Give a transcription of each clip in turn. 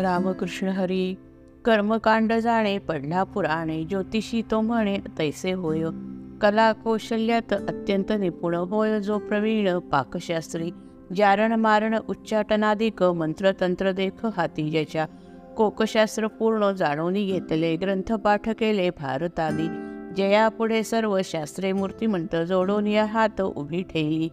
रामकृष्ण हरी कर्मकांड जाणे पडला पुराणे ज्योतिषी तो म्हणे तैसे होय. कला कौशल्यात अत्यंत निपुण होय जो प्रवीण पाकशास्त्री. जारण मारण उच्चाटनाधिक मंत्रतंत्र देख हाती ज्याच्या. कोकशास्त्र पूर्ण जाणून घेतले ग्रंथपाठ केले भारतादी. जया पुढे सर्व शास्त्रे मूर्तिमंत जोडून या हात उभी ठेवली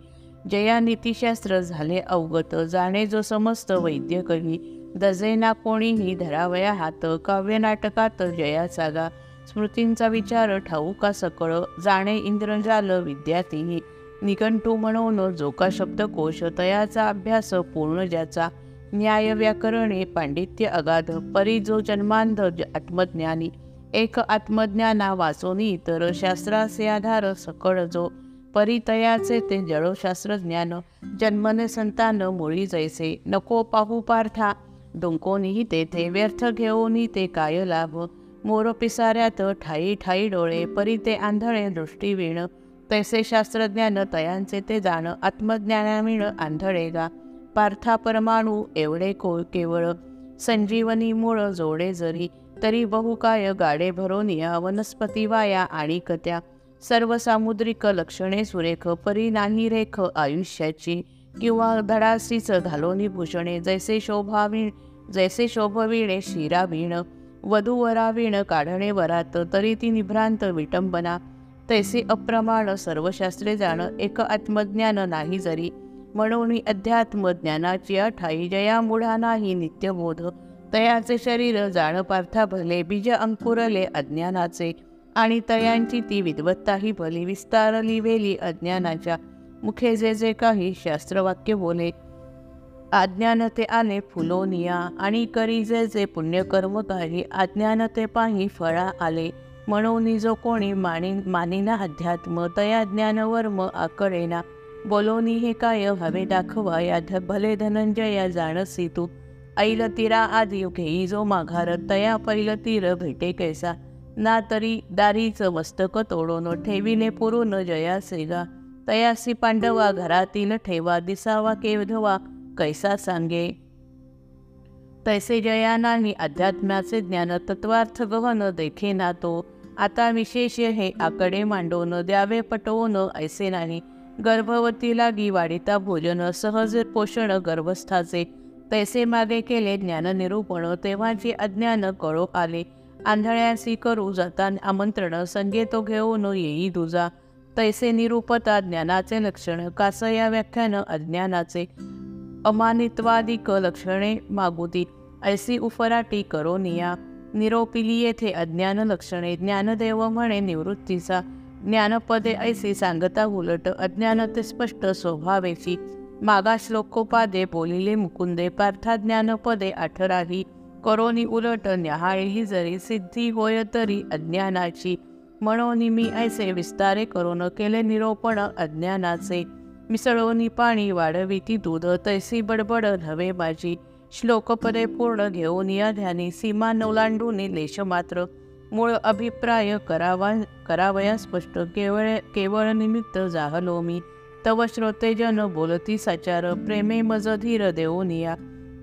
जया नीतिशास्त्र झाले अवगत जाणे जो समस्त वैद्य कवी दजेना कोणीही धरावया हात काव्यनाटकात जयाचा गा स्मृतींचा विचार ठाऊका सकळ जाणे इंद्रजाल विद्यार्थी निघंटू म्हणून जोका शब्दकोश तयाचा अभ्यास पूर्ण ज्याचा. न्याय व्याकरणे पांडित्य अगाध परी जो जन्मांध आत्मज्ञानी. एक आत्मज्ञाना वाचोनी इतर शास्त्राचे आधार सकळ जो. परितयाचे ते जळोशास्त्र ज्ञान जन्मने संतान मुळी जैसे. नको पाहू पार्था. डोंकोनीही तेथे व्यर्थ घेऊनी ते काय लाभ? मोर पिसाऱ्यात ठाई ठाई डोळे परी ते आंधळे दृष्टी विण तैसे शास्त्रज्ञान तयांचे ते जाण आत्मज्ञानाविण आंधळे गा. पार्था परमाणू एवढे को केवळ. संजीवनी मूळ जोडे जरी तरी बहुकाय गाडे भरोनिया वनस्पती वाया आणि कत्या. सर्व सामुद्रिक लक्षणे सुरेख परी नाही रेख आयुष्याची. किंवा धडासीच घालोनी भूषणे जैसे शोभावीण जैसे शोभविणे वधू वधूवरावीण काढणे वरात तरी ती निभ्रांत विटंबना. तैसे अप्रमाण सर्व शास्त्रे जाण एक आत्मज्ञान नाही जरी. म्हणून अध्यात्म ज्ञानाची अठाई जया मुढा नाही नित्यबोध. तयाचे शरीर जाण पार्था भले बीज अंकुरले अज्ञानाचे. आणि तयांची ती विद्वत्ता ही भली विस्तारली वेली अज्ञानाच्या मुखे जे जे काही शास्त्रवाक्य बोले. अज्ञानते आले फुलोनिया आणि करी जे जे पुण्यकर्म काही अज्ञानते पाही फळा आले. म्हणून जो कोणी मानी मानिना अध्यात्म तया ज्ञानवर्म आकळेना बोलोनी हे काय हवे दाखवा या भले धनंजया जाणसी तू ऐल तिरा घेई जो माघार तया पैल तीर भेटे कैसा. ना तरी दारीचं मस्तक तोडून ठेवीने पुरून जयासे गा तयासी पांडवा घरातील ठेवा दिसावा केवधवा कैसा सांगे. तैसे जयानानी अध्यात्म्याचे ज्ञान तत्वार्थ गहन देखे ना तो. आता विशेष हे आकडे मांडवून द्यावे पटवून ऐसे नाही. गर्भवती लागी वाढिता भोजन सहज पोषण गर्भस्थाचे. तैसे मागे केले ज्ञान निरूपण तेव्हाचे अज्ञान कळो आले. आंधळ्यासी करू जाता आमंत्रण संगे तो घेऊन येई दुजा. तैसे निरूपता ज्ञानाचे लक्षण कास या व्याख्यान अज्ञानाचे. अमानित्वादिक लक्षणे मागुती ऐसी उफराटी करो निया. निरोपिली येथे अज्ञान लक्षणे ज्ञानदेव म्हणे निवृत्तीचा. ज्ञानपदे ऐसी सांगता उलट अज्ञान ते स्पष्ट स्वभावेची. मागा श्लोकोपादे बोलिले मुकुंदे पार्था ज्ञानपदे आठराही. करोनी उलट न्याहाळी जरी सिद्धी होय तरी अज्ञानाची. म्हणून मी ऐसे विस्तारे करून केले निरोपण अज्ञानाचे. मिसळोनी पाणी वाढविती दूध तैसी बडबड हवे माझी. श्लोकपदे पूर्ण घेऊन या ध्यानी सीमा नोलांडून लेश मात्र. मूळ अभिप्राय करावा करावया स्पष्ट केवळ केवळ निमित्त जाहलो मी. तव श्रोतेजन बोलती साचार प्रेमे मज धीर देऊन या.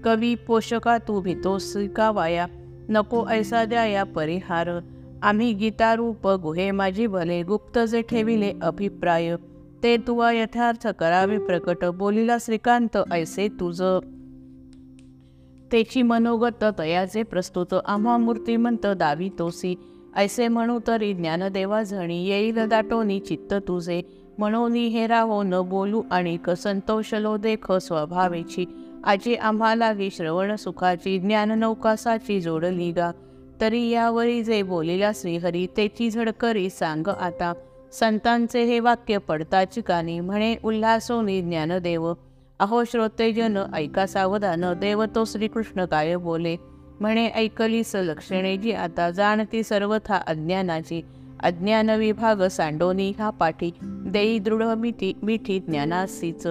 कवी पोषका तू भितोस स्वीकावाया. नको ऐसा द्याया परिहार. आम्ही गीतारूप गुहे माझी भले गुप्त जे ठेविले अभिप्राय. ते तुवा यथार्थ करावे प्रकट बोलिला श्रीकांत ऐसे तुझ. तेची मनोगत तयाचे प्रस्तुत आम्हा मूर्तिमंत दावी तोसी. ऐसे म्हणू तरी ज्ञानदेवा झणी येईल दाटोनी चित्त तुझे. म्हणून हे राहो न बोलू आणि संतोषलो देख स्वभावेची. आजी आम्हाला श्रवण सुखाची ज्ञाननौकासाची जोडली गा तरी यावरी जे बोलिला श्रीहरी तेची झडकरी सांग आता. संतांचे हे वाक्य पडताच कानी म्हणे उल्हासोनी ज्ञानदेव. अहो श्रोतेजन ऐका सावधान देव तो श्रीकृष्ण काय बोले? म्हणे ऐकली स जी आता जाणती सर्वथा अज्ञानाची. अज्ञान विभाग सांडोनी हा पाठी देई दृढ मिठी मिठी ज्ञानासीच.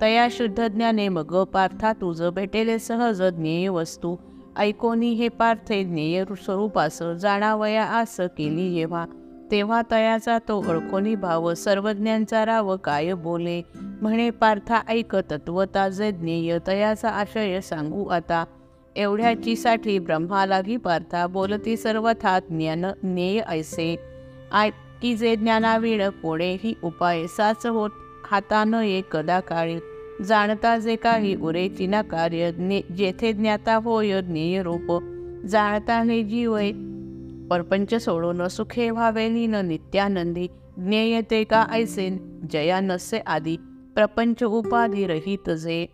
तया शुद्ध ज्ञाने मग पार्था तुझ भेटेले सहज ज्ञेय वस्तू. ऐकोनी हे पार्थे ज्ञेय स्वरूपास जाणावया आस केली जेव्हा तेव्हा तयाचा तो ओळखोनी भाव सर्वज्ञांचा राव काय बोले? म्हणे पार्था ऐक तत्वता जे ज्ञेय तयाचा आशय सांगू आता. एवढ्याची साठी ब्रह्मालागी पार्था बोलती सर्वथा ज्ञान ज्ञेय ऐसे. आय की जे ज्ञानाविण कोणेही उपाय साच होत हातानं ये कदा काळी जाणता जे काही उरेची ना कार्य ने जेथे ज्ञाता होय ज्ञेय रूप जाणता हे. जीवय परपंच सोडून सुखे व्हावे लीन नित्यानंदी ज्ञेय ते का ऐसे जया नसे आदी प्रपंच उपाधी रहित जे.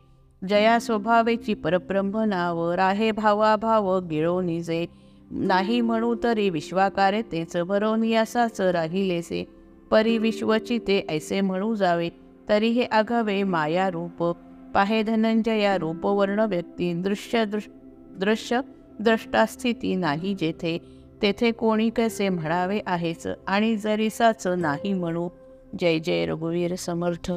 जया स्वभावेची परब्रह्म नाव राहे भावा भाव गिळो निजे नाही म्हणू तरी विश्वाकारे तेच भरोनी असाच राहिलेसे परी विश्वची ते ऐसे म्हणू जावे. तरी हे आघावे माया रूप पाहे धनंजया रूप वर्ण व्यक्ती दृश्य दृश्य द्रष्टा स्थिती नाही जेथे तेथे कोणी कसे म्हणावे आहेच आणि जरीसाच नाही म्हणू. जय जय रघुवीर समर्थ.